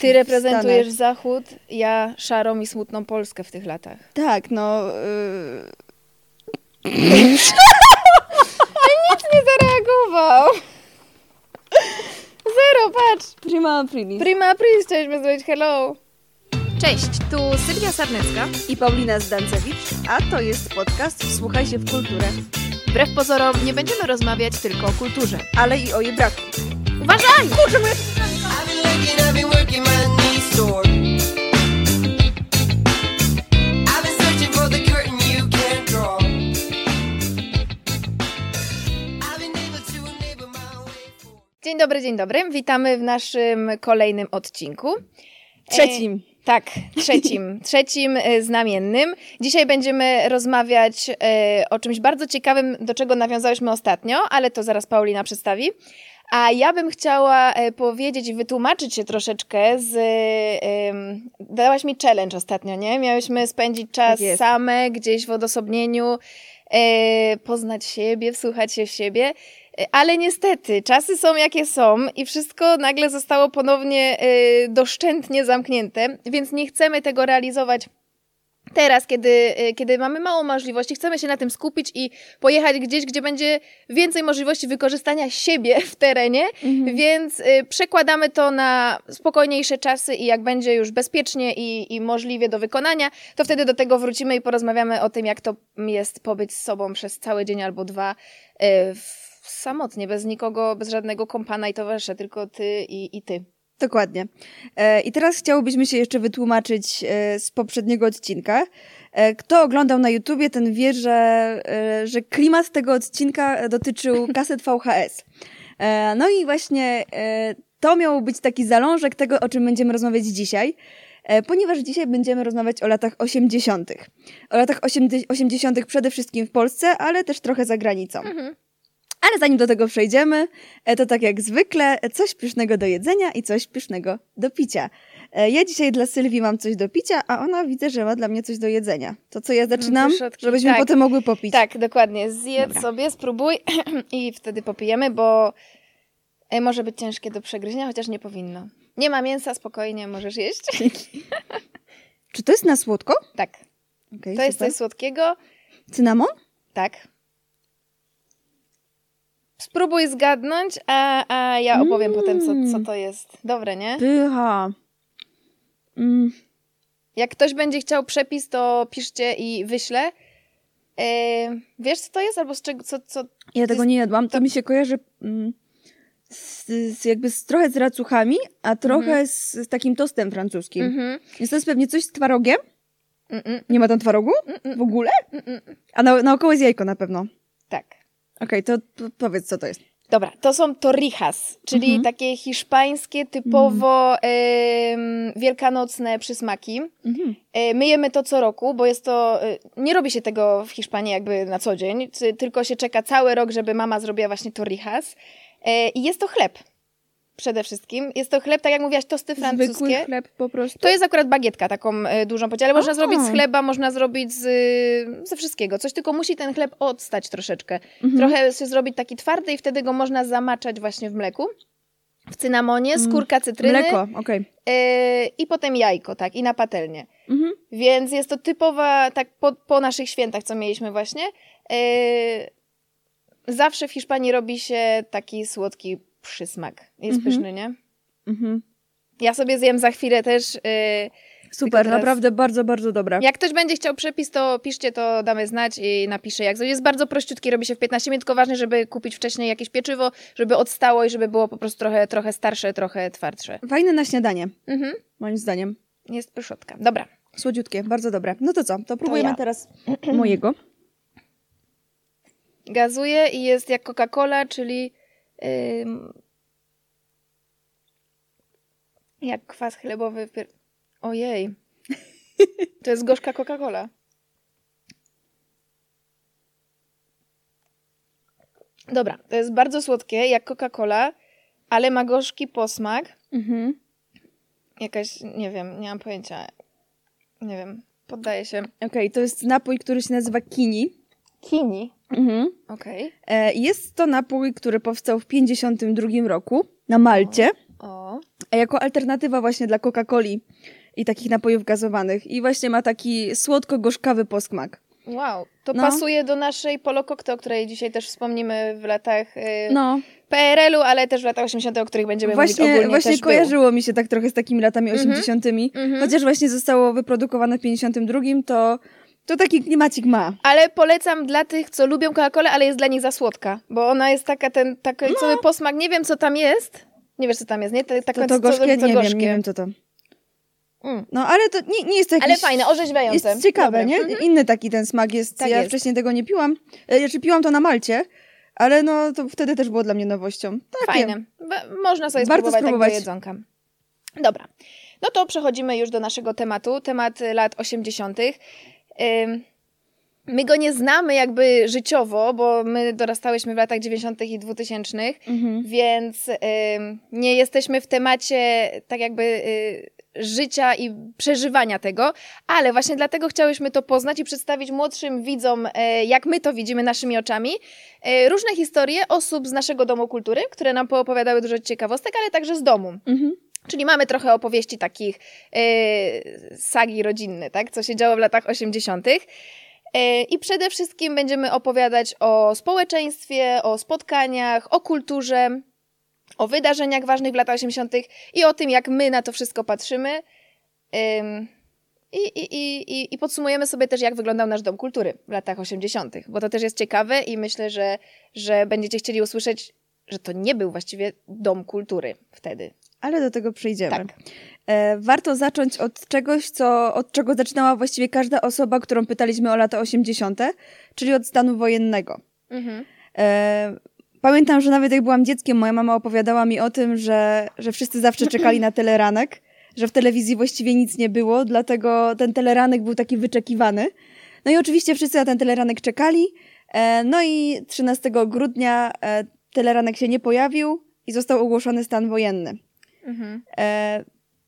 Ty reprezentujesz Stanach. Zachód, ja szarą i smutną Polskę w tych latach. Tak, no... Yy... Nic nie zareagował. Zero, patrz. Prima aprilis. Prima aprilis, chcieliśmy zrobić hello. Cześć, tu Sylwia Sarnecka. I Paulina Zdancewicz, a to jest podcast Wsłuchaj się w kulturę, Wbrew pozorom nie będziemy rozmawiać tylko o kulturze. ale i o jej braku. Uważaj! Kurczę, moja... Dzień dobry, dzień dobry. Witamy w naszym kolejnym odcinku. Trzecim. E, tak, trzecim, trzecim e, znamiennym. Dzisiaj będziemy rozmawiać e, o czymś bardzo ciekawym, do czego nawiązałyśmy ostatnio, ale to zaraz Paulina przedstawi. A ja bym chciała e, powiedzieć i wytłumaczyć się troszeczkę z... em, dałaś mi challenge ostatnio, nie? Miałyśmy spędzić czas Tak same, gdzieś w odosobnieniu, e, poznać siebie, wsłuchać się w siebie. E, Ale niestety, czasy są jakie są i wszystko nagle zostało ponownie e, doszczętnie zamknięte, więc nie chcemy tego realizować teraz, kiedy, e, kiedy mamy mało możliwości. Chcemy się na tym skupić i pojechać gdzieś, gdzie będzie więcej możliwości wykorzystania siebie w terenie, więc e, przekładamy to na spokojniejsze czasy i jak będzie już bezpiecznie i, i możliwie do wykonania, to wtedy do tego wrócimy i porozmawiamy o tym, jak to jest pobyć z sobą przez cały dzień albo dwa e, w, samotnie, bez nikogo, bez żadnego kompana i towarzysza, tylko ty i, i ty. Dokładnie. E, I teraz chciałobyśmy się jeszcze wytłumaczyć e, z poprzedniego odcinka. E, Kto oglądał na YouTubie, ten wie, że, że klimat tego odcinka dotyczył kaset VHS. No i właśnie to miał być taki zalążek tego, o czym będziemy rozmawiać dzisiaj, ponieważ dzisiaj będziemy rozmawiać o latach 80. O latach 80. przede wszystkim w Polsce, ale też trochę za granicą. Ale zanim do tego przejdziemy, e, to tak jak zwykle, coś pysznego do jedzenia i coś pysznego do picia. E, Ja dzisiaj dla Sylwii mam coś do picia, a ona widzę, że ma dla mnie coś do jedzenia. To co ja zaczynam, pyszotki, żebyśmy tak. potem mogły popić. Tak, dokładnie. Zjedz Dobra. sobie, spróbuj i wtedy popijemy, bo e, może być ciężkie do przegryzienia, chociaż nie powinno. Nie ma mięsa, spokojnie, możesz jeść. Czy to jest na słodko? tak, Okay, to jest coś słodkiego. Cynamon? Tak. Spróbuj zgadnąć, a, a ja opowiem potem, co, co to jest. Dobre, nie? Pycha. Mm, Jak ktoś będzie chciał przepis, to piszcie i wyślę. E, wiesz, co to jest? Albo z czego, co, co... ja tego nie jadłam. To mi się kojarzy mm, z, z, jakby z, trochę z racuchami, a trochę z, z takim tostem francuskim. Mhm. Jest to jest pewnie coś z twarogiem? Mm-mm. Nie ma tam twarogu? W ogóle? A na, naokoło jest jajko na pewno. Tak. Okej, to, to powiedz, co to jest. Dobra, to są torrijas, czyli Mhm. takie hiszpańskie, typowo em, wielkanocne przysmaki. E, My jemy to co roku, bo jest to. e, Nie robi się tego w Hiszpanii jakby na co dzień, ty- tylko się czeka cały rok, żeby mama zrobiła właśnie torrijas. E, I jest to chleb. Przede wszystkim. Jest to chleb, tak jak mówiłaś, tosty Zwykły francuskie. chleb po prostu? To jest akurat bagietka taką e, dużą podział, ale można zrobić z chleba, można zrobić z, y, ze wszystkiego. Coś tylko musi ten chleb odstać troszeczkę. Mhm. Trochę się zrobić taki twardy i wtedy go można zamaczać właśnie w mleku. W cynamonie, skórka cytryny Mleko, okej. e, i potem jajko, tak, i na patelnię. Mhm. Więc jest to typowa, tak po, po naszych świętach, co mieliśmy właśnie. E, zawsze w Hiszpanii robi się taki słodki przysmak. Jest Mhm. pyszny, nie? Mhm. Ja sobie zjem za chwilę też. e, Super, teraz- naprawdę bardzo, bardzo dobra. Jak ktoś będzie chciał przepis, to piszcie, to damy znać i napiszę jak. Jest bardzo prościutki, robi się w 15 minut, tylko ważne, żeby kupić wcześniej jakieś pieczywo, żeby odstało i żeby było po prostu trochę, trochę starsze, trochę twardsze. Fajne na śniadanie, Mhm. moim zdaniem. Jest pyszotka. Dobra. Słodziutkie, bardzo dobre. No to co, to próbujemy ja. teraz mojego. Gazuje i jest jak Coca-Cola, czyli ym, jak kwas chlebowy. pier- Ojej. To jest gorzka Coca-Cola. Dobra, to jest bardzo słodkie, jak Coca-Cola, ale ma gorzki posmak. Mhm. Jakaś, nie wiem, nie mam pojęcia. Nie wiem, poddaję się. Okej, to jest napój, który się nazywa Kini. Kini. Mhm. Okej. E, jest to napój, który powstał w 52 roku na Malcie. O. No. a jako alternatywa właśnie dla Coca-Coli i takich napojów gazowanych. I właśnie ma taki słodko-gorzkawy posmak. Wow, to No. pasuje do naszej polokokty, o której dzisiaj też wspomnimy w latach y, No, PRL-u, ale też w latach 80., o których będziemy mówić właśnie, ogólnie właśnie kojarzyło mi się tak trochę z takimi latami Mhm. 80. Mhm. Chociaż właśnie zostało wyprodukowane w 52, to, to taki klimacik ma. Ale polecam dla tych, co lubią Coca-Colę, ale jest dla nich za słodka, bo ona jest taka, ten taki No. cały posmak, nie wiem co tam jest, nie wiesz co tam jest, nie? Taka, To, to co- gorzkie? co Nie gorzkie. wiem, nie wiem co to. Mm. No, ale to nie, nie jest to jakieś... Ale fajne, orzeźwiające. Jest ciekawe, Dobre. nie? Mhm. Inny taki ten smak jest. Tak ja jest. wcześniej tego nie piłam. E, Znaczy piłam to na Malcie, ale no to wtedy też było dla mnie nowością. Takie. Fajne. Można sobie Warto spróbować, spróbować. tak do jedzonka. Dobra. No to przechodzimy już do naszego tematu. Temat lat 80. Ym, My go nie znamy jakby życiowo, bo my dorastałyśmy w latach 90. i 2000, Mhm. więc ym, nie jesteśmy w temacie tak jakby y, życia i przeżywania tego, ale właśnie dlatego chciałyśmy to poznać i przedstawić młodszym widzom, e, jak my to widzimy naszymi oczami, e, różne historie osób z naszego Domu Kultury, które nam poopowiadały dużo ciekawostek, ale także z domu. Mhm. Czyli mamy trochę opowieści takich e, sagi rodzinne, tak? co się działo w latach 80. E, I przede wszystkim będziemy opowiadać o społeczeństwie, o spotkaniach, o kulturze, o wydarzeniach ważnych w latach 80. i o tym, jak my na to wszystko patrzymy. Ym, I, i, i, i- I podsumujemy sobie też, jak wyglądał nasz dom kultury w latach 80., bo to też jest ciekawe i myślę, że, że będziecie chcieli usłyszeć, że to nie był właściwie dom kultury wtedy. Ale do tego przejdziemy. Tak. E, warto zacząć od czegoś, co, od czego zaczynała właściwie każda osoba, którą pytaliśmy o lata 80., czyli od stanu wojennego. Mhm. E, pamiętam, że nawet jak byłam dzieckiem, moja mama opowiadała mi o tym, że, że wszyscy zawsze czekali na teleranek, że w telewizji właściwie nic nie było, dlatego ten teleranek był taki wyczekiwany. No i oczywiście wszyscy na ten teleranek czekali. E, no i 13 grudnia teleranek się nie pojawił i został ogłoszony stan wojenny. Mhm. E,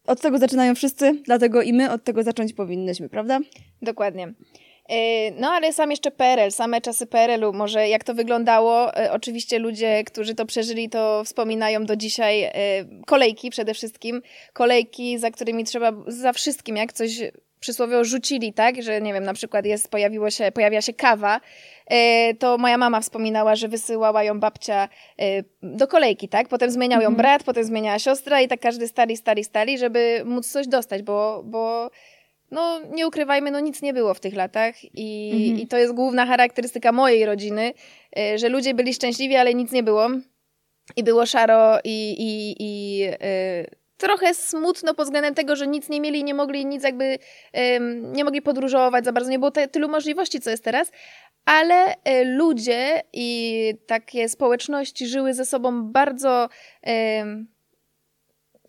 od tego zaczynają wszyscy, dlatego i my od tego zacząć powinnyśmy, prawda? Dokładnie. E, No ale sam jeszcze PRL, same czasy PRL-u, może jak to wyglądało. E, Oczywiście ludzie, którzy to przeżyli, to wspominają do dzisiaj e, kolejki przede wszystkim. Kolejki, za którymi trzeba, za wszystkim, jak coś przysłowiowo rzucili, tak, że nie wiem, na przykład jest, pojawiło się, pojawia się kawa, e, to moja mama wspominała, że wysyłała ją babcia e, do kolejki, tak, potem zmieniał ją brat, potem zmieniała siostra i tak każdy stali, stali, stali, żeby móc coś dostać, bo, bo no nie ukrywajmy, no nic nie było w tych latach i, Mhm. i to jest główna charakterystyka mojej rodziny, e, że ludzie byli szczęśliwi, ale nic nie było. I było szaro i, i, i trochę smutno pod względem tego, że nic nie mieli, nie mogli nic jakby, em, nie mogli podróżować za bardzo, nie było te, tylu możliwości, co jest teraz, ale e, ludzie i takie społeczności żyły ze sobą bardzo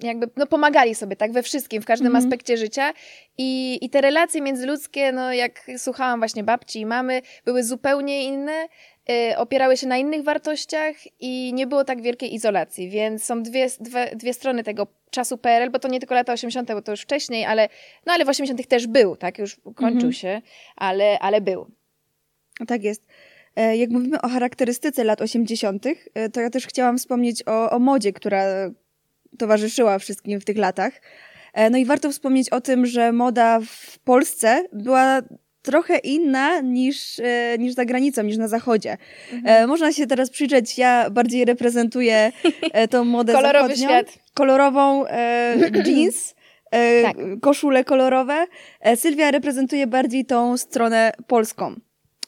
jakby no, pomagali sobie, tak, we wszystkim, w każdym Mhm. aspekcie życia. I, i te relacje międzyludzkie, no jak słuchałam właśnie babci i mamy, były zupełnie inne, opierały się na innych wartościach i nie było tak wielkiej izolacji, więc są dwie, dwie, dwie strony tego czasu PRL, bo to nie tylko lata 80., bo to już wcześniej, ale, no ale w 80. też był, tak, już kończył Mhm. się, ale, ale był. Tak jest. E, Jak mówimy o charakterystyce lat 80., e, to ja też chciałam wspomnieć o, o modzie, która towarzyszyła wszystkim w tych latach. E, No i warto wspomnieć o tym, że moda w Polsce była trochę inna niż, e, niż za granicą, niż na zachodzie. Mhm. E, Można się teraz przyjrzeć, ja bardziej reprezentuję e, tą modę Kolorowy zachodnią. świat. Kolorową jeans, Tak. koszule kolorowe. Sylwia reprezentuje bardziej tą stronę polską.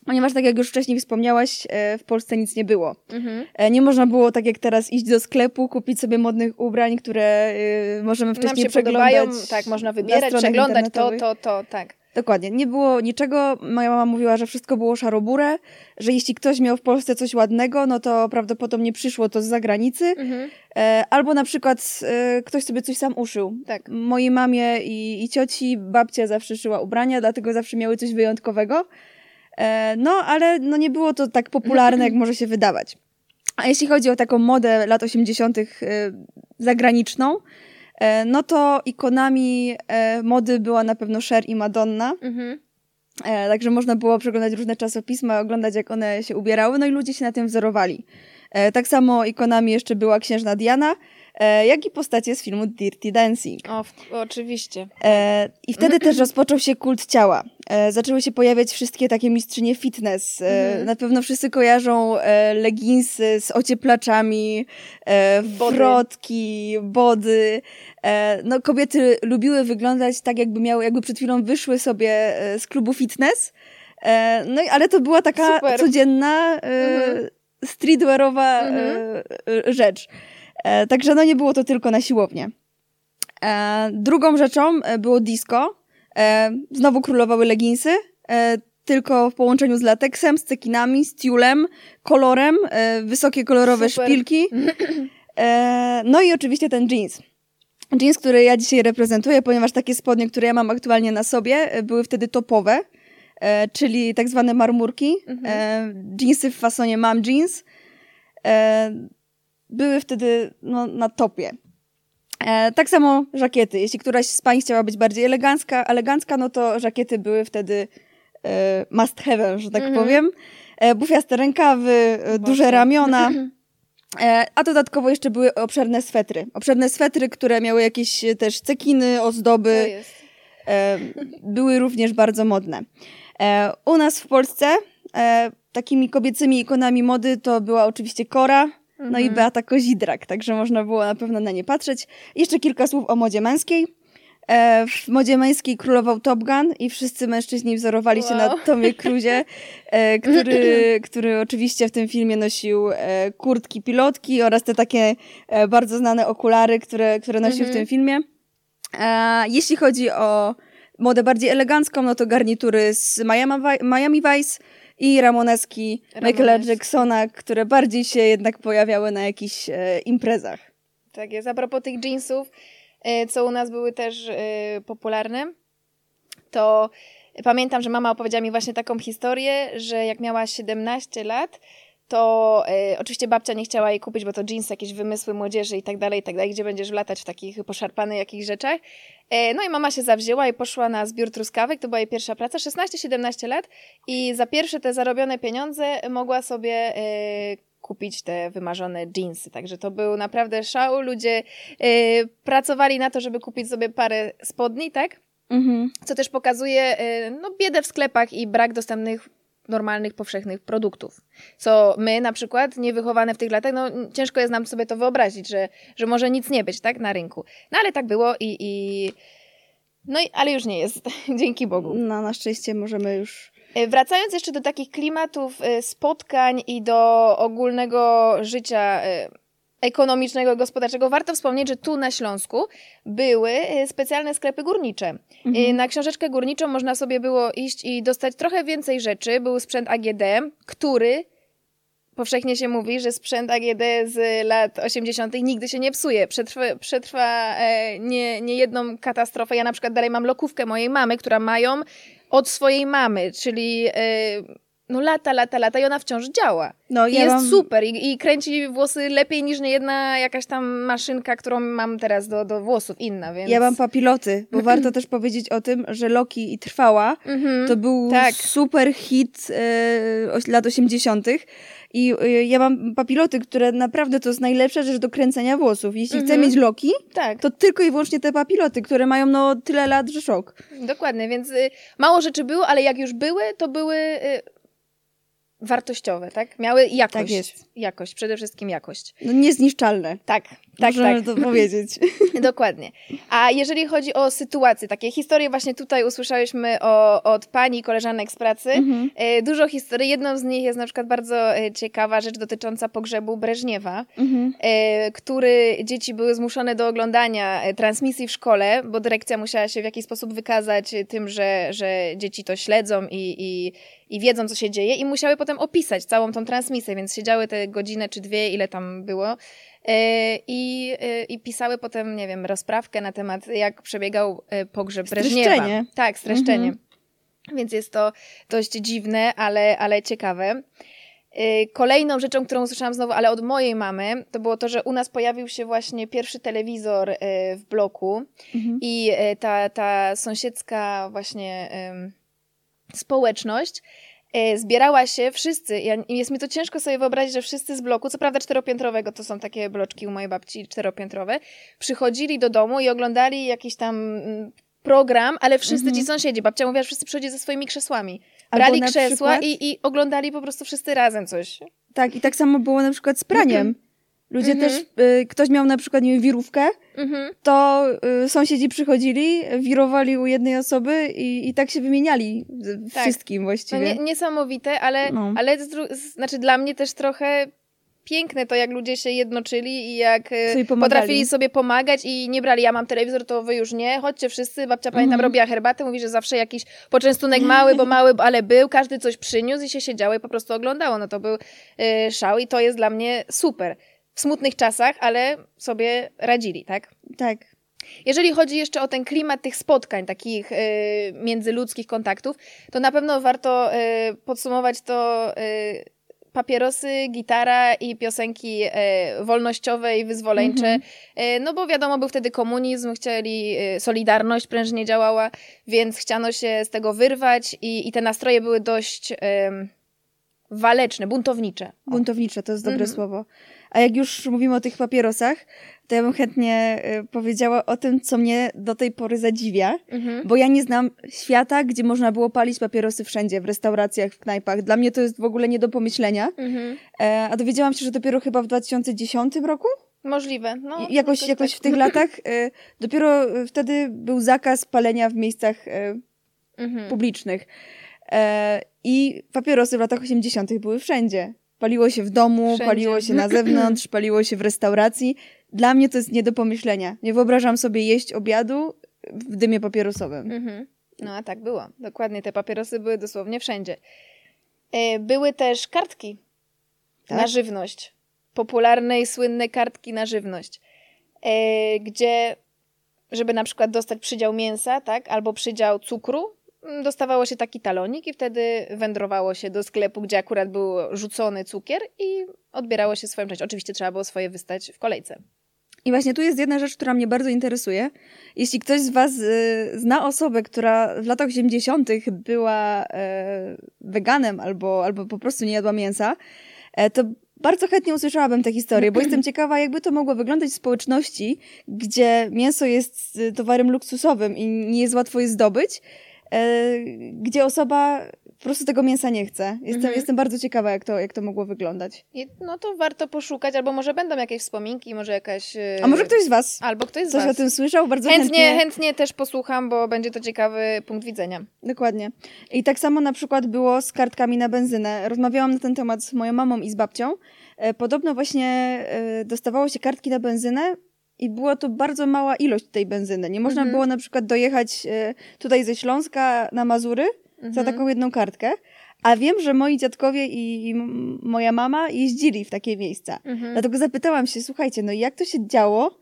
Ponieważ, tak jak już wcześniej wspomniałaś, w Polsce nic nie było. Mhm. Nie można było, tak jak teraz, iść do sklepu, kupić sobie modnych ubrań, które możemy Nam wcześniej się przeglądać. podobają, tak, można na wybierać, przeglądać to, to, to, tak. Dokładnie. Nie było niczego. Moja mama mówiła, że wszystko było szarobure, że jeśli ktoś miał w Polsce coś ładnego, no to prawdopodobnie przyszło to z zagranicy. Mhm. E, albo na przykład e, ktoś sobie coś sam uszył. Tak. Mojej mamie i, i cioci babcia zawsze szyła ubrania, dlatego zawsze miały coś wyjątkowego. E, no, ale no nie było to tak popularne, jak może się wydawać. A jeśli chodzi o taką modę lat 80. e, zagraniczną, no to ikonami e, mody była na pewno Cher i Madonna. Mhm. E, także można było przeglądać różne czasopisma, oglądać jak one się ubierały, no i ludzie się na tym wzorowali. E, tak samo ikonami jeszcze była księżna Diana, e, jak i postacie z filmu Dirty Dancing. O, oczywiście. E, I wtedy też rozpoczął się kult ciała. E, zaczęły się pojawiać wszystkie takie mistrzynie fitness. E, Na pewno wszyscy kojarzą e, leginsy z ocieplaczami, e, Body. wrotki, body. E, no, kobiety lubiły wyglądać tak, jakby miały, jakby przed chwilą wyszły sobie e, z klubu fitness. E, no, ale to była taka Super. codzienna, e, Mhm. streetwearowa Mhm. e, e, rzecz. E, także no nie było to tylko na siłownię. E, drugą rzeczą e, było disco. Znowu królowały leginsy, tylko w połączeniu z lateksem, z cekinami, z tiulem, kolorem, wysokie kolorowe Super. szpilki. No i oczywiście ten jeans. Jeans, który ja dzisiaj reprezentuję, ponieważ takie spodnie, które ja mam aktualnie na sobie, były wtedy topowe, czyli tak zwane marmurki. E, jeansy w fasonie mam jeans. Były wtedy no, na topie. E, tak samo żakiety. Jeśli któraś z pań chciała być bardziej elegancka, elegancka no to żakiety były wtedy e, must have, że tak powiem. E, bufiaste rękawy, e, duże ramiona. E, a dodatkowo jeszcze były obszerne swetry. Obszerne swetry, które miały jakieś e, też cekiny, ozdoby e, były również bardzo modne. U nas w Polsce takimi kobiecymi ikonami mody to była oczywiście Kora, no i Beata Kozidrak, także można było na pewno na nie patrzeć. Jeszcze kilka słów o modzie męskiej. E, w modzie męskiej królował Top Gun i wszyscy mężczyźni wzorowali się na Wow. Tomie Cruzie, e, który, który oczywiście w tym filmie nosił e, kurtki pilotki oraz te takie bardzo znane okulary, które, które nosił w tym filmie. Jeśli chodzi o modę bardziej elegancką, no to garnitury z Miami Vice i ramoneski Michaela Ramoneski. Jacksona, które bardziej się jednak pojawiały na jakichś e, imprezach. Tak jest. A propos tych jeansów, e, co u nas były też e, popularne, to pamiętam, że mama opowiedziała mi właśnie taką historię, że jak miała 17 lat, to e, oczywiście babcia nie chciała jej kupić, bo to jeans, jakieś wymysły młodzieży i tak dalej, i tak dalej, gdzie będziesz latać w takich poszarpanych jakichś rzeczach. E, no i mama się zawzięła i poszła na zbiór truskawek, to była jej pierwsza praca, 16-17 lat i za pierwsze te zarobione pieniądze mogła sobie e, kupić te wymarzone jeansy. Także to był naprawdę szał. Ludzie pracowali na to, żeby kupić sobie parę spodni, tak? Mhm. Co też pokazuje no, biedę w sklepach i brak dostępnych normalnych, powszechnych produktów. Co my na przykład, niewychowane w tych latach, no ciężko jest nam sobie to wyobrazić, że, że może nic nie być, tak, na rynku. No ale tak było i... i... No i, ale już nie jest, dzięki Bogu. No, na szczęście możemy już... E, Wracając jeszcze do takich klimatów e, spotkań i do ogólnego życia e, ekonomicznego, gospodarczego, warto wspomnieć, że tu na Śląsku były e, specjalne sklepy górnicze. E, Na książeczkę górniczą można sobie było iść i dostać trochę więcej rzeczy. Był sprzęt AGD, który powszechnie się mówi, że sprzęt AGD z lat 80. nigdy się nie psuje. Przetrwa, przetrwa e, nie, nie jedną katastrofę. Ja na przykład dalej mam lokówkę mojej mamy, która mają od swojej mamy, czyli e, no lata, lata, lata i ona wciąż działa. No, I ja jest mam- super i, i kręci włosy lepiej niż niejedna jakaś tam maszynka, którą mam teraz do, do włosów, inna, więc... Ja mam papiloty, bo warto też powiedzieć o tym, że Loki i Trwała Mhm. to był tak. super hit oś- lat 80. I e, ja mam papiloty, które naprawdę to jest najlepsza rzecz do kręcenia włosów. Jeśli chcę Mhm. mieć Loki, Tak. to tylko i wyłącznie te papiloty, które mają no tyle lat, że szok. Dokładnie, więc y, mało rzeczy było, ale jak już były, to były y, wartościowe, tak? Miały jakość. Tak jest. Jakość, przede wszystkim jakość. No niezniszczalne. Tak, tak, Możemy tak. to powiedzieć. Dokładnie. A jeżeli chodzi o sytuacje, takie historie właśnie tutaj usłyszałyśmy o, od pani koleżanek z pracy. Mhm. E, Dużo historii. Jedną z nich jest na przykład bardzo e, ciekawa rzecz dotycząca pogrzebu Breżniewa, Mhm. e, który dzieci były zmuszone do oglądania transmisji w szkole, bo dyrekcja musiała się w jakiś sposób wykazać tym, że, że dzieci to śledzą i, i, i wiedzą, co się dzieje i musiały potem opisać całą tą transmisję, więc siedziały te godzinę czy dwie, ile tam było i, e, i pisały potem, nie wiem, rozprawkę na temat, jak przebiegał e, pogrzeb Breżniewa. Streszczenie. Tak, streszczenie. Mhm. Więc jest to dość dziwne, ale, ale ciekawe. Kolejną rzeczą, którą usłyszałam znowu, ale od mojej mamy, to było to, że u nas pojawił się właśnie pierwszy telewizor w bloku Mhm. i ta, ta sąsiedzka właśnie społeczność e, zbierała się wszyscy, ja, jest mi to ciężko sobie wyobrazić, że wszyscy z bloku, co prawda czteropiętrowego, to są takie bloczki u mojej babci czteropiętrowe, przychodzili do domu i oglądali jakiś tam mm, program, ale wszyscy ci sąsiedzi, babcia mówiła, że wszyscy przychodzili ze swoimi krzesłami. Brali krzesła przykład- i, i oglądali po prostu wszyscy razem coś. Tak, i tak samo było na przykład z praniem. Ludzie Mhm. też, y, ktoś miał na przykład, nie wiem, wirówkę, Mhm. to y, sąsiedzi przychodzili, wirowali u jednej osoby i, i tak się wymieniali Tak. wszystkim No właściwie. nie, niesamowite, ale, No. ale z znaczy dla mnie też trochę piękne to, jak ludzie się jednoczyli i jak e, Sobie potrafili sobie pomagać i nie brali, ja mam telewizor, to wy już nie, chodźcie wszyscy, babcia pamiętam Mhm. robiła herbatę, mówi, że zawsze jakiś poczęstunek mały, bo mały, ale był, każdy coś przyniósł i się siedziało i po prostu oglądało, no to był e, szał i to jest dla mnie super. W smutnych czasach, ale sobie radzili, tak? Tak. Jeżeli chodzi jeszcze o ten klimat tych spotkań, takich y, międzyludzkich kontaktów, to na pewno warto y, podsumować to y, papierosy, gitara i piosenki y, wolnościowe i wyzwoleńcze. Y, no bo wiadomo, był wtedy komunizm, chcieli, y, Solidarność prężnie działała, więc chciano się z tego wyrwać i, i te nastroje były dość waleczne, buntownicze. O. Buntownicze to jest dobre Mhm. słowo. A jak już mówimy o tych papierosach, to ja bym chętnie y, powiedziała o tym, co mnie do tej pory zadziwia, Mhm. bo ja nie znam świata, gdzie można było palić papierosy wszędzie, w restauracjach, w knajpach. Dla mnie to jest w ogóle nie do pomyślenia. Mhm. E, a dowiedziałam się, że dopiero chyba w 2010 roku, Możliwe. No, jakoś, jakoś tak. w tych latach, e, dopiero e, wtedy był zakaz palenia w miejscach e, Mhm. publicznych. I papierosy w latach 80. były wszędzie. Paliło się w domu, Wszędzie. paliło się na zewnątrz, paliło się w restauracji. Dla mnie to jest nie do pomyślenia. Nie wyobrażam sobie jeść obiadu w dymie papierosowym. Mhm. No a tak było. Dokładnie, te papierosy były dosłownie wszędzie. E, Były też kartki Tak? na żywność. Popularne i słynne kartki na żywność. E, Gdzie, żeby na przykład dostać przydział mięsa, tak, albo przydział cukru, dostawało się taki talonik i wtedy wędrowało się do sklepu, gdzie akurat był rzucony cukier i odbierało się swoją część. Oczywiście trzeba było swoje wystać w kolejce. I właśnie tu jest jedna rzecz, która mnie bardzo interesuje. Jeśli ktoś z Was y, zna osobę, która w latach 80. była e, weganem albo, albo po prostu nie jadła mięsa, e, to bardzo chętnie usłyszałabym tę historię, bo jestem ciekawa, jakby to mogło wyglądać w społeczności, gdzie mięso jest y, towarem luksusowym i nie jest łatwo je zdobyć, gdzie osoba po prostu tego mięsa nie chce. Jestem, Mhm. jestem bardzo ciekawa, jak to, jak to mogło wyglądać. I, no to warto poszukać, albo może będą jakieś wspominki, może jakaś... e, A może ktoś z Was Albo ktoś z coś was. o tym słyszał? Bardzo Chętnie, chętnie też posłucham, bo będzie to ciekawy punkt widzenia. Dokładnie. I tak samo na przykład było z kartkami na benzynę. Rozmawiałam na ten temat z moją mamą i z babcią. E, Podobno właśnie e, dostawało się kartki na benzynę i była to bardzo mała ilość tej benzyny. Nie można Mhm. było na przykład dojechać e, tutaj ze Śląska na Mazury za Mhm. taką jedną kartkę. A wiem, że moi dziadkowie i, moja mama jeździli w takie miejsca. Mhm. Dlatego zapytałam się, słuchajcie, no jak to się działo,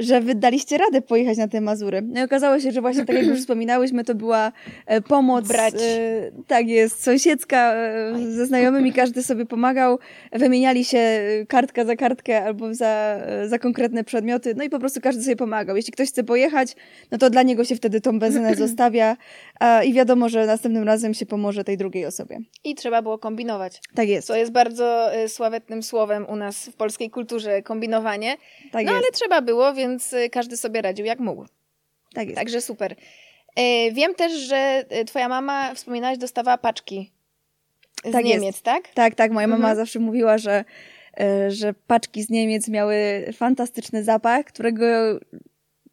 że wy daliście radę pojechać na te Mazury? No i okazało się, że właśnie tak jak już wspominałyśmy, to była e, pomoc. Brać. E, tak jest, sąsiedzka e, ze znajomymi, każdy sobie pomagał, wymieniali się e, kartka za kartkę albo za, e, za konkretne przedmioty, no i po prostu każdy sobie pomagał. Jeśli ktoś chce pojechać, no to dla niego się wtedy tą benzynę zostawia i wiadomo, że następnym razem się pomoże tej drugiej osobie. I trzeba było kombinować. Tak jest, Co jest bardzo y, sławetnym słowem u nas w polskiej kulturze, kombinowanie. tak no jest, ale trzeba było, więc y, każdy sobie radził jak mógł. tak jest. Także super. E, wiem też, że y, twoja mama, wspominałaś, dostawała paczki z Tak jest. Niemiec, tak? Tak, tak. Moja mama Mhm. zawsze mówiła, że, e, że paczki z Niemiec miały fantastyczny zapach, którego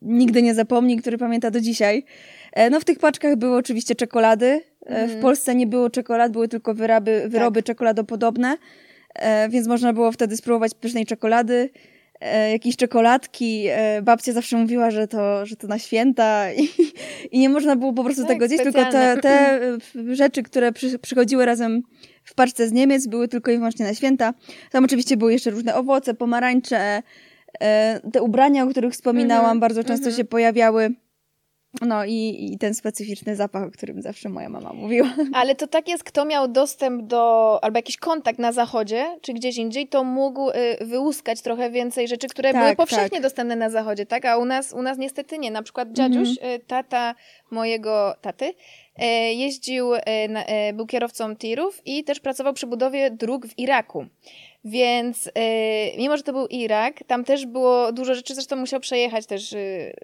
nigdy nie zapomni, który pamięta do dzisiaj. E, No w tych paczkach były oczywiście czekolady. E, W Mhm. Polsce nie było czekolad, były tylko wyroby, wyroby czekoladopodobne, e, więc można było wtedy spróbować pysznej czekolady. Jakieś czekoladki. Babcia zawsze mówiła, że to, że to na święta i, i nie można było po prostu Tak, tego zjeść, tylko te, te rzeczy, które przy, przychodziły razem w paczce z Niemiec były tylko i wyłącznie na święta. Tam oczywiście były jeszcze różne owoce, pomarańcze, te ubrania, o których wspominałam, Mhm, bardzo często mhm. się pojawiały. No i, i ten specyficzny zapach, o którym zawsze moja mama mówiła. Ale to tak jest, kto miał dostęp do, albo jakiś kontakt na zachodzie, czy gdzieś indziej, to mógł y, wyłuskać trochę więcej rzeczy, które Tak, były powszechnie tak. dostępne na zachodzie, tak? A u nas, u nas niestety nie. Na przykład dziadziuś, Mhm. y, tata mojego taty, y, jeździł, y, był kierowcą tirów i też pracował przy budowie dróg w Iraku. Więc mimo, że to był Irak, tam też było dużo rzeczy, zresztą musiał przejechać też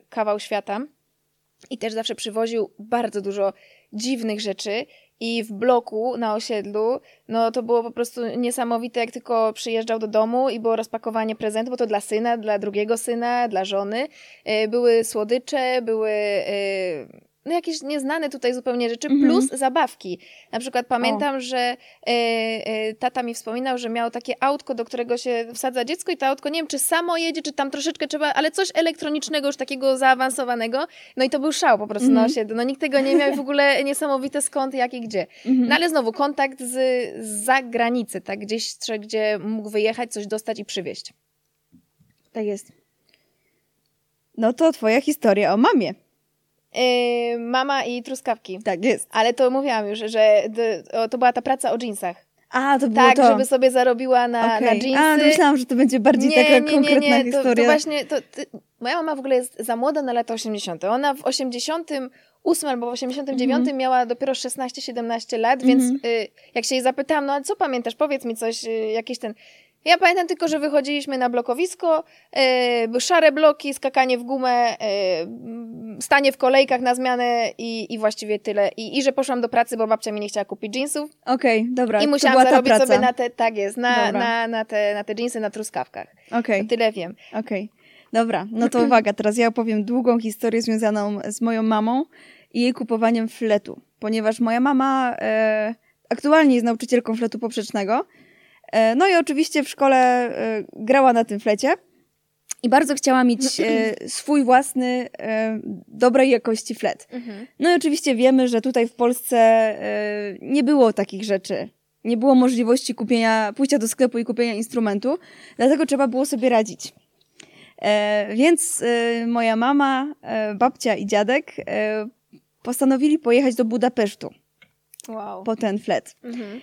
kawał świata. I też zawsze przywoził bardzo dużo dziwnych rzeczy. I w bloku na osiedlu, no to było po prostu niesamowite, jak tylko przyjeżdżał do domu i było rozpakowanie prezentu, bo to dla syna, dla drugiego syna, dla żony. Y, Były słodycze, były y, no jakieś nieznane tutaj zupełnie rzeczy, Mhm. plus zabawki. Na przykład pamiętam, że y, y, tata mi wspominał, że miał takie autko, do którego się wsadza dziecko i to autko, nie wiem, czy samo jedzie, czy tam troszeczkę trzeba, ale coś elektronicznego, już takiego zaawansowanego. No i to był szał po prostu na Mhm. osiedlu. No nikt tego nie miał i w ogóle niesamowite skąd, jak i gdzie. Mhm. No ale znowu kontakt z, z zagranicy, tak? Gdzieś, gdzie mógł wyjechać, coś dostać i przywieźć. Tak jest. No to twoja historia o mamie. Yy, mama i truskawki. Tak jest. Ale to mówiłam już, że to była ta praca o jeansach. A, to było Tak, to. żeby sobie zarobiła na, na Okej. jeansy. A, to myślałam, że to będzie bardziej taka konkretna To, historia. to właśnie, to, ty, moja mama w ogóle jest za młoda na lata 80. Ona w 88 albo w 89 Mhm. miała dopiero 16-17 lat, więc y, jak się jej zapytałam, no ale co pamiętasz, powiedz mi coś, y, jakiś ten... Ja pamiętam tylko, że wychodziliśmy na blokowisko, y, były szare bloki, skakanie w gumę, y, mm, stanie w kolejkach na zmianę i, i właściwie tyle. I, I że poszłam do pracy, bo babcia mi nie chciała kupić jeansów. Okej, dobra. I to musiałam była ta zarobić praca. sobie na te, tak jest, na, Dobra. na, na, te, na te jeansy na truskawkach. Okej, To tyle wiem. okej. Dobra, no to uwaga, teraz ja opowiem długą historię związaną z moją mamą i jej kupowaniem fletu, ponieważ moja mama e, aktualnie jest nauczycielką fletu poprzecznego. E, no i oczywiście w szkole e, grała na tym flecie i bardzo chciała mieć e, swój własny, e, dobrej jakości flet. No i oczywiście wiemy, że tutaj w Polsce e, nie było takich rzeczy. Nie było możliwości kupienia, pójścia do sklepu i kupienia instrumentu, dlatego trzeba było sobie radzić. E, więc moja mama, babcia i dziadek postanowili pojechać do Budapesztu Wow. po ten flet. Mhm.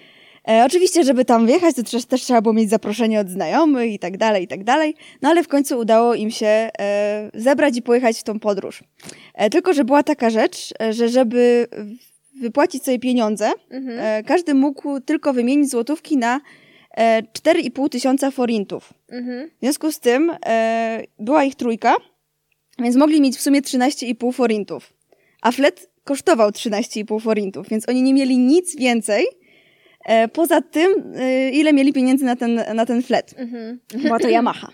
E, oczywiście, żeby tam wjechać, to też, też trzeba było mieć zaproszenie od znajomych i tak dalej, i tak dalej. No ale w końcu udało im się e, zebrać i pojechać w tą podróż. E, tylko, że była taka rzecz, e, że żeby wypłacić sobie pieniądze, Mhm. e, każdy mógł tylko wymienić złotówki na e, 4,5 tysiąca forintów. Mhm. W związku z tym była ich trójka, więc mogli mieć w sumie 13,5 forintów. A flet kosztował 13,5 forintów, więc oni nie mieli nic więcej poza tym, e, ile mieli pieniędzy na ten, na ten flet. Mhm. Była to Yamaha.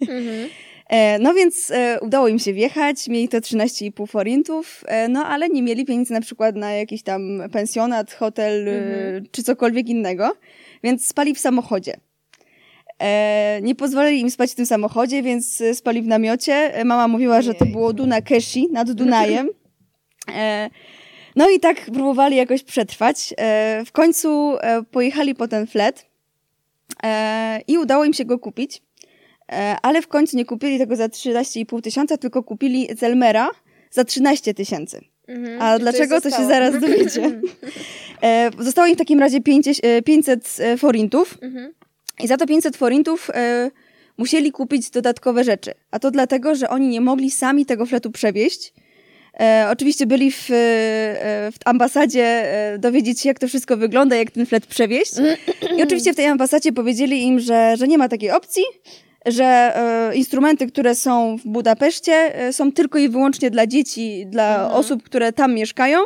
Mhm. E, no więc e, udało im się wjechać, mieli to 13,5 forintów, e, no ale nie mieli pieniędzy na przykład na jakiś tam pensjonat, hotel e, czy cokolwiek innego, więc spali w samochodzie. E, nie pozwolili im spać w tym samochodzie, więc e, spali w namiocie. E, Mama mówiła, że to było Duna Keshi nad Dunajem. No i tak próbowali jakoś przetrwać. E, w końcu e, pojechali po ten flet e, i udało im się go kupić. Ale w końcu nie kupili tego za 13,5 tysiąca, tylko kupili Zelmera za 13 tysięcy. Mhm. A dlaczego, to się zaraz dowiecie. Zostało im w takim razie 500, e, 500 e, forintów Mhm. i za to 500 forintów musieli kupić dodatkowe rzeczy. A to dlatego, że oni nie mogli sami tego fletu przewieźć. E, oczywiście byli w, e, w ambasadzie e, dowiedzieć się, jak to wszystko wygląda, jak ten flet przewieźć. I oczywiście w tej ambasadzie powiedzieli im, że, że nie ma takiej opcji, że e, instrumenty, które są w Budapeszcie, e, są tylko i wyłącznie dla dzieci, dla osób, które tam mieszkają.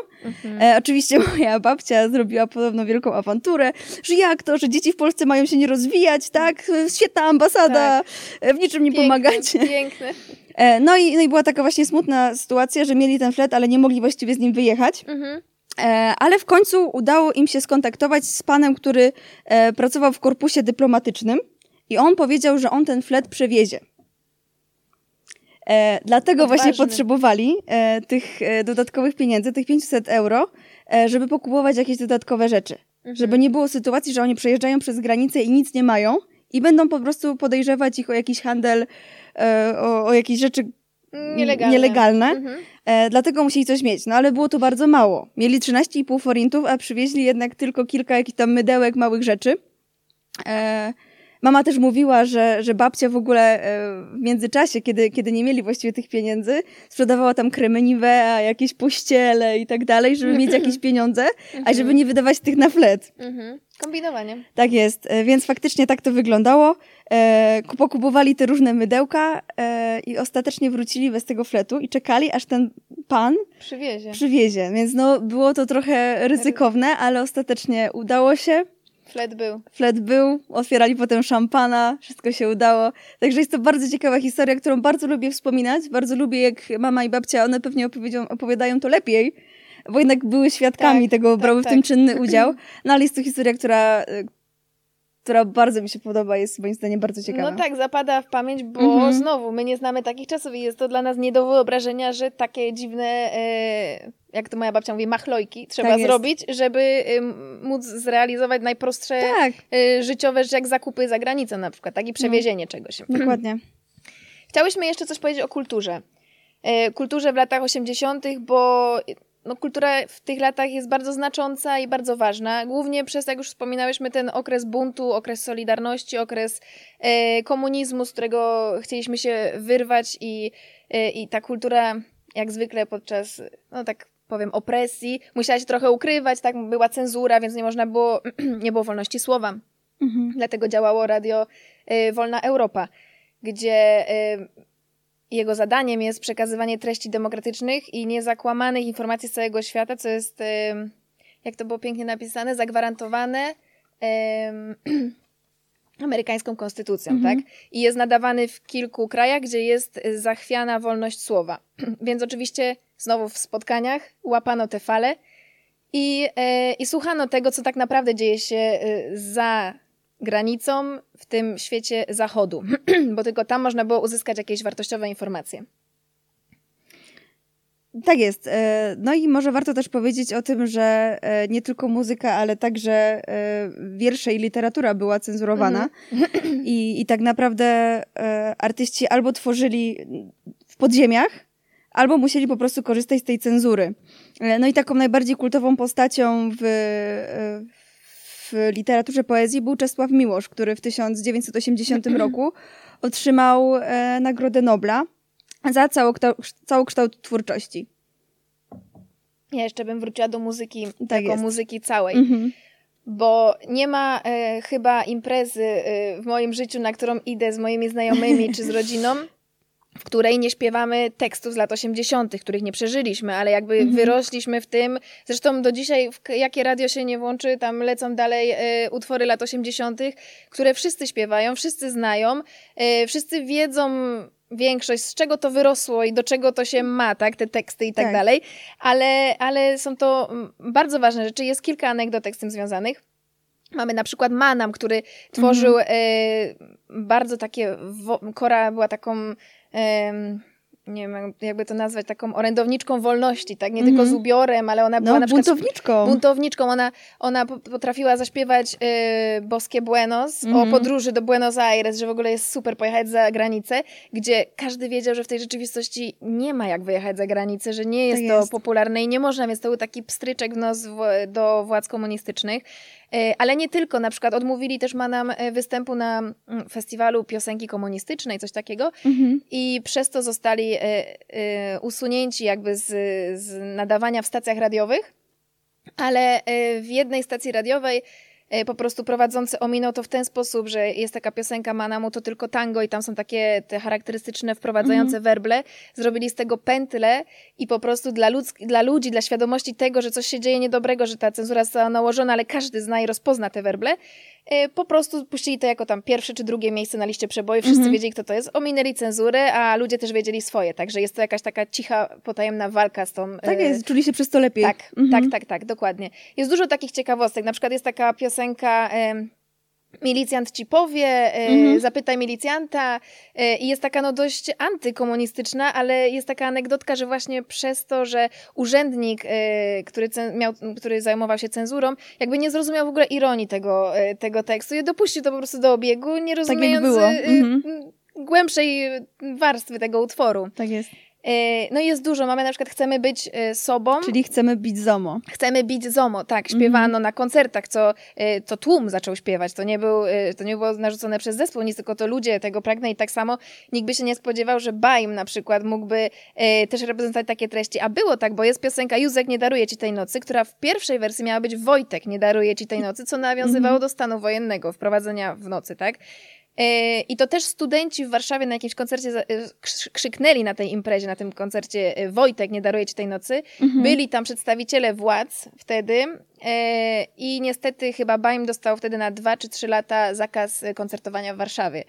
E, oczywiście moja babcia zrobiła podobno wielką awanturę, że jak to, że dzieci w Polsce mają się nie rozwijać, tak? Świetna ambasada, e, w niczym nie Piękne, pomagacie. Piękne. E, no, i, no i była taka właśnie smutna sytuacja, że mieli ten flet, ale nie mogli właściwie z nim wyjechać. Mhm. E, ale w końcu udało im się skontaktować z panem, który pracował w korpusie dyplomatycznym i on powiedział, że on ten flet przewiezie. E, dlatego Odważny. właśnie potrzebowali e, tych e, dodatkowych pieniędzy, tych 500 euro, e, żeby pokupować jakieś dodatkowe rzeczy. Żeby nie było sytuacji, że oni przejeżdżają przez granicę i nic nie mają i będą po prostu podejrzewać ich o jakiś handel, e, o, o jakieś rzeczy Nielegalne. nielegalne. Mhm. E, dlatego musieli coś mieć, no ale było to bardzo mało. Mieli 13,5 forintów, a przywieźli jednak tylko kilka jakichś tam mydełek, małych rzeczy. E, mama też mówiła, że, że babcia w ogóle e, w międzyczasie, kiedy, kiedy nie mieli właściwie tych pieniędzy, sprzedawała tam kremy Nivea, jakieś pościele i tak dalej, żeby mieć jakieś pieniądze, a żeby nie wydawać tych na flet. Mhm. Kombinowanie. Tak jest, e, więc faktycznie tak to wyglądało. E, ku- pokupowali te różne mydełka e, i ostatecznie wrócili bez tego fletu i czekali, aż ten pan Przywiezie. przywiezie. Więc no, było to trochę ryzykowne, ale ostatecznie udało się. Flet był. Flet był, otwierali potem szampana, wszystko się udało. Także jest to bardzo ciekawa historia, którą bardzo lubię wspominać. Bardzo lubię, jak mama i babcia, one pewnie opowiadają to lepiej, bo jednak były świadkami Tak, tego, tak, brały w tak. tym czynny udział. No ale jest to historia, która, y, która bardzo mi się podoba, jest moim zdaniem bardzo ciekawa. No tak, zapada w pamięć, bo Mhm. znowu, my nie znamy takich czasów i jest to dla nas nie do wyobrażenia, że takie dziwne, e, jak to moja babcia mówi, machlojki trzeba Tak zrobić, żeby móc zrealizować najprostsze Tak, e, życiowe rzeczy, jak zakupy za granicą na przykład, tak i przewiezienie czegoś. dokładnie. Chciałyśmy jeszcze coś powiedzieć o kulturze. E, Kulturze w latach 80., bo no, kultura w tych latach jest bardzo znacząca i bardzo ważna. Głównie przez, jak już wspominałyśmy, ten okres buntu, okres Solidarności, okres e, komunizmu, z którego chcieliśmy się wyrwać i, e, i ta kultura, jak zwykle podczas, no tak powiem, opresji, musiała się trochę ukrywać, tak, była cenzura, więc nie można było, nie było wolności słowa. Mhm. Dlatego działało radio y, Wolna Europa, gdzie y, jego zadaniem jest przekazywanie treści demokratycznych i niezakłamanych informacji z całego świata, co jest, jak to było pięknie napisane, zagwarantowane amerykańską konstytucją, Mhm. tak? I jest nadawany w kilku krajach, gdzie jest zachwiana wolność słowa. Więc oczywiście znowu w spotkaniach łapano te fale i, e, i słuchano tego, co tak naprawdę dzieje się e, za granicą w tym świecie zachodu, bo tylko tam można było uzyskać jakieś wartościowe informacje. Tak jest. E, No i może warto też powiedzieć o tym, że e, nie tylko muzyka, ale także e, wiersze i literatura była cenzurowana. I, I tak naprawdę artyści albo tworzyli w podziemiach, albo musieli po prostu korzystać z tej cenzury. No i taką najbardziej kultową postacią w, w literaturze poezji był Czesław Miłosz, który w 1980 roku otrzymał e, Nagrodę Nobla za całokształt, całokształt twórczości. Ja jeszcze bym wróciła do muzyki, Tak jako muzyki całej, Mhm. bo nie ma e, chyba imprezy e, w moim życiu, na którą idę z moimi znajomymi czy z rodziną, w której nie śpiewamy tekstów z lat 80., których nie przeżyliśmy, ale jakby Mhm. wyrośliśmy w tym. Zresztą do dzisiaj, jakie radio się nie włączy, tam lecą dalej e, utwory lat 80., które wszyscy śpiewają, wszyscy znają, e, wszyscy wiedzą większość, z czego to wyrosło i do czego to się ma, tak, te teksty i tak, Tak. dalej, ale, ale są to mm, bardzo ważne rzeczy. Jest kilka anegdotek z tym związanych. Mamy na przykład Manam, który tworzył Mhm. e, bardzo takie, wo- Kora była taką, Um, nie wiem jakby to nazwać, taką orędowniczką wolności, tak, nie tylko z Mhm. ubiorem, ale ona była No, na przykład buntowniczką. buntowniczką. Ona, ona po- potrafiła zaśpiewać y, Boskie Buenos Mhm. o podróży do Buenos Aires, że w ogóle jest super pojechać za granicę, gdzie każdy wiedział, że w tej rzeczywistości nie ma jak wyjechać za granicę, że nie jest Tak to jest. popularne i nie można, więc to był taki pstryczek w nos do władz komunistycznych. Y, Ale nie tylko, na przykład odmówili też ma nam y, występu na mm, festiwalu piosenki komunistycznej, coś takiego, Mhm. i przez to zostali e, e, usunięci jakby z, z nadawania w stacjach radiowych, ale e, w jednej stacji radiowej po prostu prowadzący ominął to w ten sposób, że jest taka piosenka Manamu to tylko tango i tam są takie te charakterystyczne wprowadzające werble. Zrobili z tego pętle i po prostu dla, ludzk- dla ludzi, dla świadomości tego, że coś się dzieje niedobrego, że ta cenzura została nałożona, ale każdy zna i rozpozna te werble, e, po prostu puścili to jako tam pierwsze czy drugie miejsce na liście przebojów. Wszyscy Mhm. wiedzieli, kto to jest. Ominęli cenzurę, a ludzie też wiedzieli swoje. Także jest to jakaś taka cicha, potajemna walka z tą... Tak e, jest, czuli się przez to lepiej. tak, Mhm. tak, tak, tak, dokładnie. Jest dużo takich ciekawostek. Na przykład jest taka piosenka em, Milicjant ci powie, e, Mhm. zapytaj milicjanta e, i jest taka no dość antykomunistyczna, ale jest taka anegdotka, że właśnie przez to, że urzędnik, e, który, miał, który zajmował się cenzurą, jakby nie zrozumiał w ogóle ironii tego, tego tekstu i dopuścił to po prostu do obiegu, nie rozumiejąc e, Mhm. e, głębszej warstwy tego utworu. Tak jest. E, No i jest dużo. Mamy na przykład Chcemy być e, sobą. Czyli chcemy bić ZOMO. Chcemy bić ZOMO, tak, śpiewano na koncertach, co e, to tłum zaczął śpiewać, to nie, był, to nie było narzucone przez zespół, nic, tylko to ludzie tego pragnęli. Tak samo nikt by się nie spodziewał, że Baim na przykład mógłby też reprezentować takie treści, a było tak, bo jest piosenka Józek nie daruje ci tej nocy, która w pierwszej wersji miała być Wojtek nie daruje ci tej nocy, co nawiązywało do stanu wojennego, wprowadzenia w nocy, tak? E, I to też studenci w Warszawie na jakimś koncercie e, krz- krzyknęli na tej imprezie, na tym koncercie e, Wojtek, nie daruje ci tej nocy. Byli tam przedstawiciele władz wtedy i niestety chyba Baim dostał wtedy na dwa czy trzy lata zakaz koncertowania w Warszawie.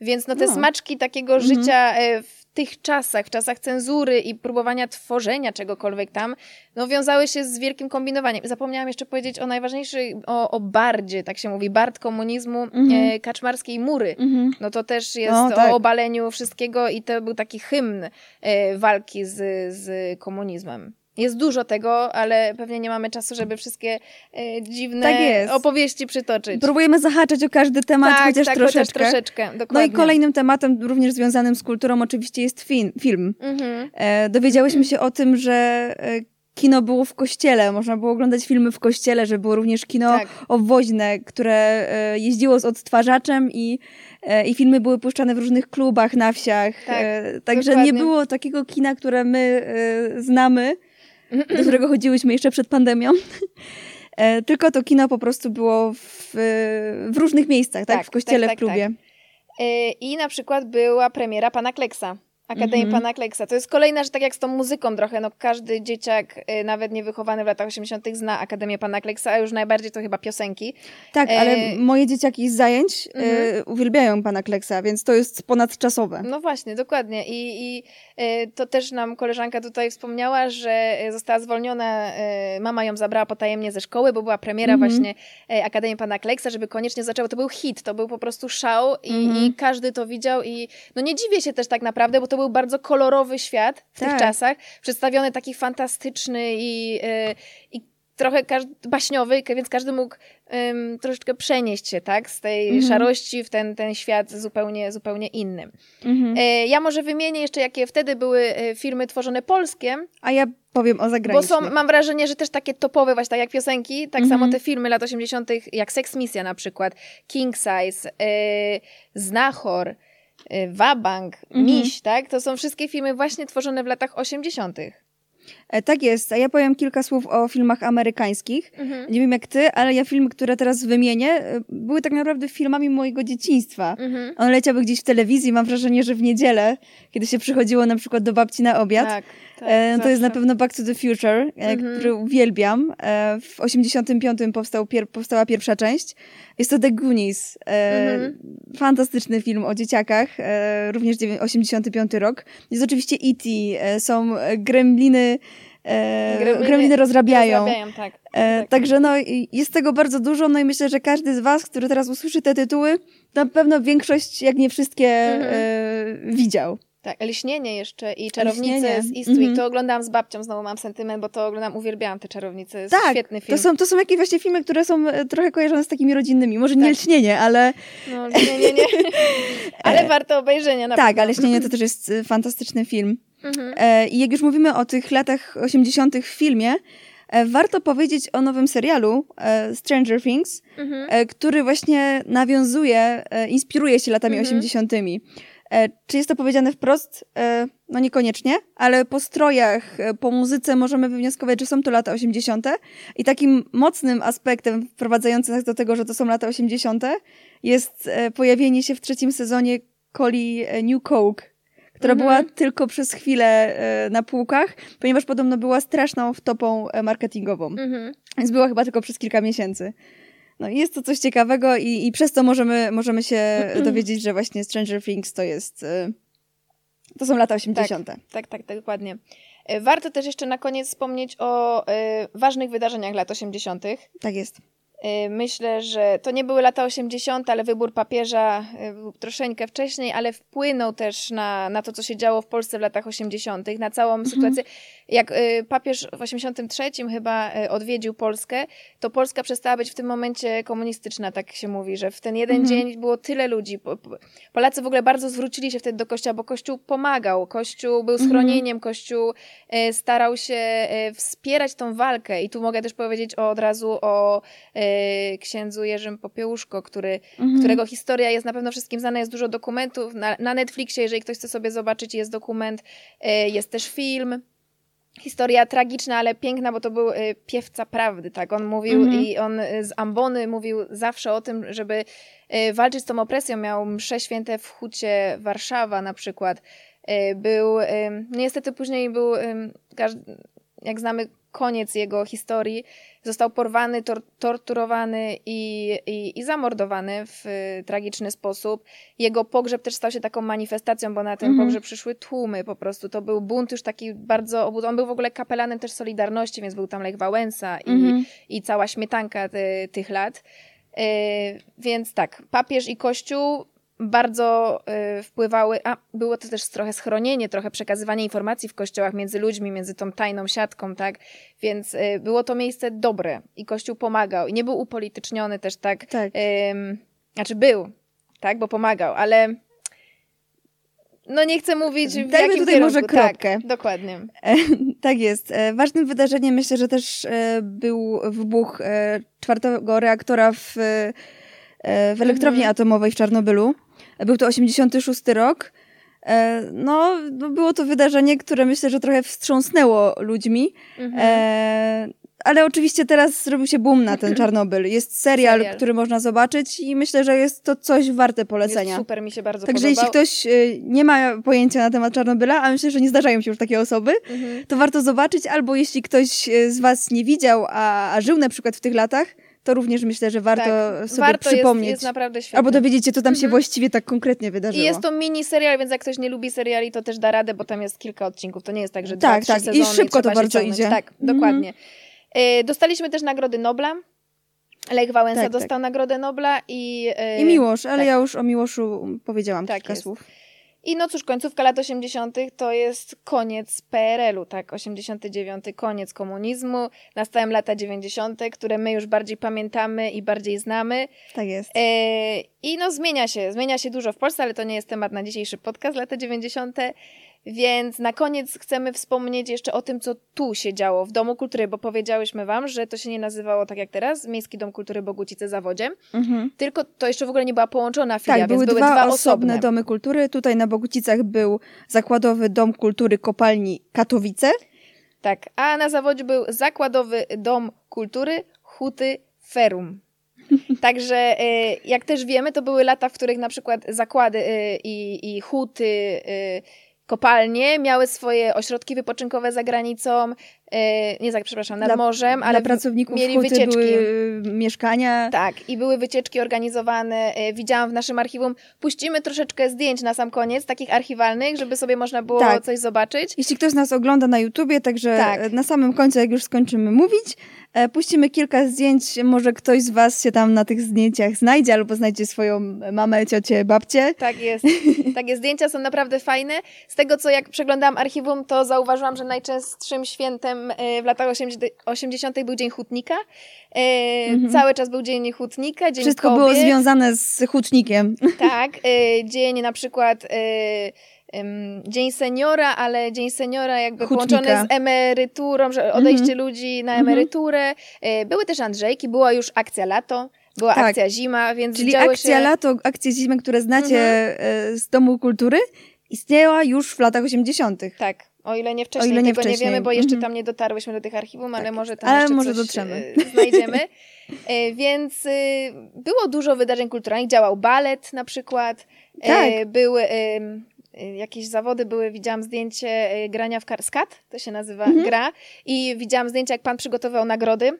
Więc no te No. smaczki takiego życia e, w tych czasach, w czasach cenzury i próbowania tworzenia czegokolwiek tam, no wiązały się z wielkim kombinowaniem. Zapomniałam jeszcze powiedzieć o najważniejszej, o, o bardzie, tak się mówi, bard komunizmu e, kaczmarskiej mury. Mhm. No to też jest No, tak. o obaleniu wszystkiego i to był taki hymn e, walki z, z komunizmem. Jest dużo tego, ale pewnie nie mamy czasu, żeby wszystkie e, dziwne Tak opowieści przytoczyć. Próbujemy zahaczać o każdy temat, tak, chociaż tak, troszeczkę. Chociaż troszeczkę dokładnie. No i kolejnym tematem, również związanym z kulturą, oczywiście jest film. film. Mhm. E, dowiedziałyśmy się o tym, że e, kino było w kościele, można było oglądać filmy w kościele, że było również kino Tak. obwoźne, które e, jeździło z odtwarzaczem i, e, i filmy były puszczane w różnych klubach na wsiach. Tak, także dokładnie. nie było takiego kina, które my znamy, do którego chodziłyśmy jeszcze przed pandemią. E, Tylko to kino po prostu było w, w różnych miejscach, tak? Tak, w kościele, tak, w klubie. tak, E, I na przykład była premiera Pana Kleksa. Akademii Mhm. Pana Kleksa. To jest kolejna rzecz, tak jak z tą muzyką trochę, no każdy dzieciak, e, nawet niewychowany w latach 80. zna Akademię Pana Kleksa, a już najbardziej to chyba piosenki. Tak, E, ale moje dzieciaki z zajęć e, Mhm. uwielbiają pana Kleksa, więc to jest ponadczasowe. No właśnie, dokładnie. I, i e, to też nam koleżanka tutaj wspomniała, że została zwolniona, mama ją zabrała potajemnie ze szkoły, bo była premiera Mhm. właśnie Akademii Pana Kleksa, żeby koniecznie zaczęło. To był hit, to był po prostu szał i, Mhm. i każdy to widział i no nie dziwię się też tak naprawdę, bo to był bardzo kolorowy świat w Tak. tych czasach, przedstawiony taki fantastyczny i, e, i trochę każdy, baśniowy, więc każdy mógł troszeczkę przenieść się, tak, z tej Mhm. szarości w ten, ten świat zupełnie, zupełnie inny. Mhm. E, Ja może wymienię jeszcze, jakie wtedy były e, filmy tworzone polskie, A ja powiem o bo zagranicznych. są, mam wrażenie, że też takie topowe, właśnie tak jak piosenki, tak Mhm. samo te filmy lat 80., jak Sex Misja na przykład, King Size, e, Znachor, Wabank, Mhm. Miś, tak? To są wszystkie filmy właśnie tworzone w latach 80. E, Tak jest, a ja powiem kilka słów o filmach amerykańskich. Mhm. Nie wiem jak ty, ale ja filmy, które teraz wymienię, e, były tak naprawdę filmami mojego dzieciństwa. Mhm. One leciały gdzieś w telewizji, mam wrażenie, że w niedzielę, kiedy się przychodziło na przykład do babci na obiad. Tak, tak, E, to jest na pewno Back to the Future, e, Mhm. który uwielbiam. E, w 85 powstał pier powstała pierwsza część. Jest to The Goonies. Mhm. Fantastyczny film o dzieciakach, również dziewię- 85 rok. Jest oczywiście E.T., są gremliny, e, Gremliny rozrabiają. Rozrabiają, tak. E, tak. Także no, jest tego bardzo dużo, no i myślę, że każdy z was, który teraz usłyszy te tytuły, na pewno większość, jak nie wszystkie, Mhm. e, widział. Tak, Liśnienie jeszcze i Czarownice Liśnienie. z Eastwick. Mhm. To oglądałam z babcią, znowu mam sentyment, bo to oglądam, uwielbiałam te Czarownice. Jest Tak, świetny film. To są, to są jakieś właśnie filmy, które są e, trochę kojarzone z takimi rodzinnymi. Może nie Tak. lśnienie, ale No, nie, nie, nie. Ale warto obejrzenia na tak, ale lśnienie to też jest e, fantastyczny film. Mhm. E, I jak już mówimy o tych latach 80. w filmie, e, warto powiedzieć o nowym serialu e, Stranger Things, Mhm. e, który właśnie nawiązuje, e, inspiruje się latami Mhm. 80. E, Czy jest to powiedziane wprost? E, No niekoniecznie, ale po strojach, e, po muzyce możemy wywnioskować, że są to lata 80. I takim mocnym aspektem wprowadzającym nas do tego, że to są lata 80. jest pojawienie się w trzecim sezonie coli New Coke, która Mhm. była tylko przez chwilę na półkach, ponieważ podobno była straszną wtopą marketingową. Mhm. Więc była chyba tylko przez kilka miesięcy. No jest to coś ciekawego i, i przez to możemy, możemy się dowiedzieć, że właśnie Stranger Things to jest... y, To są lata 80. Tak, tak, tak, dokładnie. E, Warto też jeszcze na koniec wspomnieć o e, ważnych wydarzeniach lat 80. Tak jest. Y, Myślę, że to nie były lata 80., ale wybór papieża y, był troszeczkę wcześniej, ale wpłynął też na, na to, co się działo w Polsce w latach 80., na całą sytuację. Jak y, papież w 83 chyba odwiedził Polskę, to Polska przestała być w tym momencie komunistyczna, tak się mówi, że w ten jeden dzień było tyle ludzi. Po- po- Polacy w ogóle bardzo zwrócili się wtedy do Kościoła, bo Kościół pomagał, Kościół był schronieniem, Kościół y, starał się wspierać tą walkę. I tu mogę też powiedzieć od razu o księdzu Jerzym Popiełuszko, który, którego historia jest na pewno wszystkim znana, jest dużo dokumentów. Na, na Netflixie, jeżeli ktoś chce sobie zobaczyć, jest dokument, y, jest też film. Historia tragiczna, ale piękna, bo to był y, piewca prawdy, tak? On mówił Mhm. i on y, z ambony mówił zawsze o tym, żeby y, walczyć z tą opresją. Miał msze święte w Hucie Warszawa na przykład. Y, Był, y, no niestety później był, y, jak znamy koniec jego historii, został porwany, tor- torturowany i, i, i zamordowany w y, tragiczny sposób. Jego pogrzeb też stał się taką manifestacją, bo na ten Mhm. pogrzeb przyszły tłumy po prostu. To był bunt już taki bardzo obud... On był w ogóle kapelanem też Solidarności, więc był tam Lech Wałęsa i, Mhm. i cała śmietanka ty, tych lat. Y, więc tak, papież i kościół bardzo y, wpływały, a było to też trochę schronienie, trochę przekazywanie informacji w kościołach między ludźmi, między tą tajną siatką, tak? Więc y, było to miejsce dobre i kościół pomagał i nie był upolityczniony też tak. Tak. Ym, znaczy był, tak, bo pomagał, ale no nie chcę mówić w Dajmy jakim tutaj kierunku. może kropkę. Tak, dokładnie. E, tak jest. E, ważnym wydarzeniem myślę, że też e, był wybuch czwartego reaktora w, w elektrowni Mhm. atomowej w Czarnobylu. E, Był to 86 rok. E, no, no, było to wydarzenie, które myślę, że trochę wstrząsnęło ludźmi. Mhm. E, ale oczywiście teraz zrobił się boom na ten Czarnobyl. Jest serial, Serial. który można zobaczyć i myślę, że jest to coś warte polecenia. Jest super, mi się bardzo Także podobał. jeśli ktoś y, nie ma pojęcia na temat Czarnobyla, a myślę, że nie zdarzają się już takie osoby, Mhm. to warto zobaczyć, albo jeśli ktoś y, z Was nie widział, a, a żył na przykład w tych latach, to również myślę, że warto tak, sobie warto przypomnieć. Jest, jest naprawdę świetne. albo dowiedzieć się, co tam się Mhm. właściwie tak konkretnie wydarzyło. I jest to mini serial, więc jak ktoś nie lubi seriali, to też da radę, bo tam jest kilka odcinków. To nie jest tak, że Tak, dwa, tak. I sezony szybko to bardzo idzie. Tak, Mhm. dokładnie. E, dostaliśmy też Nagrody Nobla. Lech Wałęsa Tak, tak. dostał Nagrodę Nobla i... e, I Miłosz, ale tak. ja już o Miłoszu powiedziałam Tak kilka jest. słów. I no cóż, końcówka lat 80. to jest koniec PRL-u, tak? 89. koniec komunizmu, nastają lata 90., które my już bardziej pamiętamy i bardziej znamy. Tak jest. E, I no zmienia się, zmienia się dużo w Polsce, ale to nie jest temat na dzisiejszy podcast, lata 90. Więc na koniec chcemy wspomnieć jeszcze o tym, co tu się działo w Domu Kultury, bo powiedziałyśmy Wam, że to się nie nazywało tak jak teraz, Miejski Dom Kultury Bogucice Zawodzie, Mhm. tylko to jeszcze w ogóle nie była połączona filia, Tak, więc były, były dwa, dwa osobne domy kultury. Tutaj na Bogucicach był zakładowy dom kultury kopalni Katowice. Tak, a na zawodzie był zakładowy dom kultury Huty Ferum. Także e, jak też wiemy, to były lata, w których na przykład zakłady e, i, i huty, e, kopalnie miały swoje ośrodki wypoczynkowe za granicą, nie za, przepraszam, nad Dla- morzem, ale Dla pracowników mieli huty wycieczki. były y, mieszkania. Tak, i były wycieczki organizowane. e, Widziałam w naszym archiwum. Puścimy troszeczkę zdjęć na sam koniec, takich archiwalnych, żeby sobie można było Tak. coś zobaczyć. Jeśli ktoś nas ogląda na YouTubie, także Tak. e, na samym końcu, jak już skończymy mówić, puścimy kilka zdjęć. Może ktoś z Was się tam na tych zdjęciach znajdzie, albo znajdzie swoją mamę, ciocię, babcię. Tak jest. Takie zdjęcia są naprawdę fajne. Z tego, co jak przeglądałam archiwum, to zauważyłam, że najczęstszym świętem e, w latach 80. 80. był Dzień Hutnika. E, Cały czas był Dzień Hutnika, Dzień Mhm. Wszystko kobiet. było związane z hutnikiem. Tak, e, dzień na przykład Dzień Seniora, ale Dzień Seniora jakby Hutnika. połączony z emeryturą, że odejście ludzi na emeryturę. E, Były też Andrzejki, była już akcja lato, była Tak. akcja zima, więc Czyli akcja się... lato, akcja zimy, które znacie Mhm. e, z Domu Kultury, istniała już w latach 80. Tak, o ile nie wcześniej, ile nie tego nie wcześniej. wiemy, bo jeszcze Mhm. tam nie dotarłyśmy do tych archiwum, ale Tak. może tam Ale jeszcze może coś dotrzemy. e, znajdziemy. E, Więc e, było dużo wydarzeń kulturalnych, działał balet na przykład, Tak. były jakieś zawody, były, widziałam zdjęcie grania w kar- skat, to się nazywa Mhm. gra i widziałam zdjęcie, jak pan przygotował nagrody.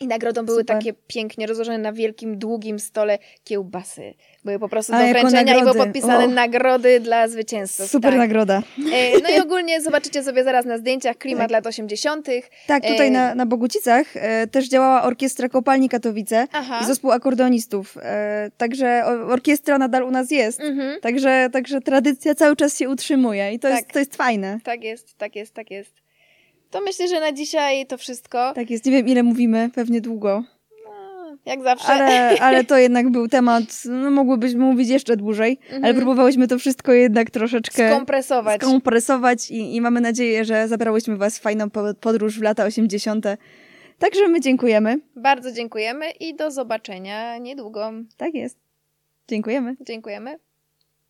I nagrodą były Super. takie pięknie rozłożone na wielkim, długim stole kiełbasy. Były po prostu A, do wręczenia i były podpisane O. nagrody dla zwycięzców. Super tak. nagroda. E, No i ogólnie zobaczycie sobie zaraz na zdjęciach klimat Tak. lat 80. Tak, tutaj E, na, na Bogucicach e, też działała orkiestra Kopalni Katowice Aha. i zespół akordeonistów. E, także orkiestra nadal u nas jest. Mhm. Także, także tradycja cały czas się utrzymuje i to, Tak. jest, to jest fajne. Tak jest, tak jest, tak jest. To myślę, że na dzisiaj to wszystko. Tak jest, nie wiem ile mówimy, pewnie długo, No, jak zawsze. ale, ale to jednak był temat, no mogłybyśmy mówić jeszcze dłużej, ale Mhm. próbowałyśmy to wszystko jednak troszeczkę Skompresować. skompresować i, i mamy nadzieję, że zabrałyśmy was w fajną po- podróż w lata 80. Także my dziękujemy. Bardzo dziękujemy i do zobaczenia niedługo. Tak jest. Dziękujemy. Dziękujemy.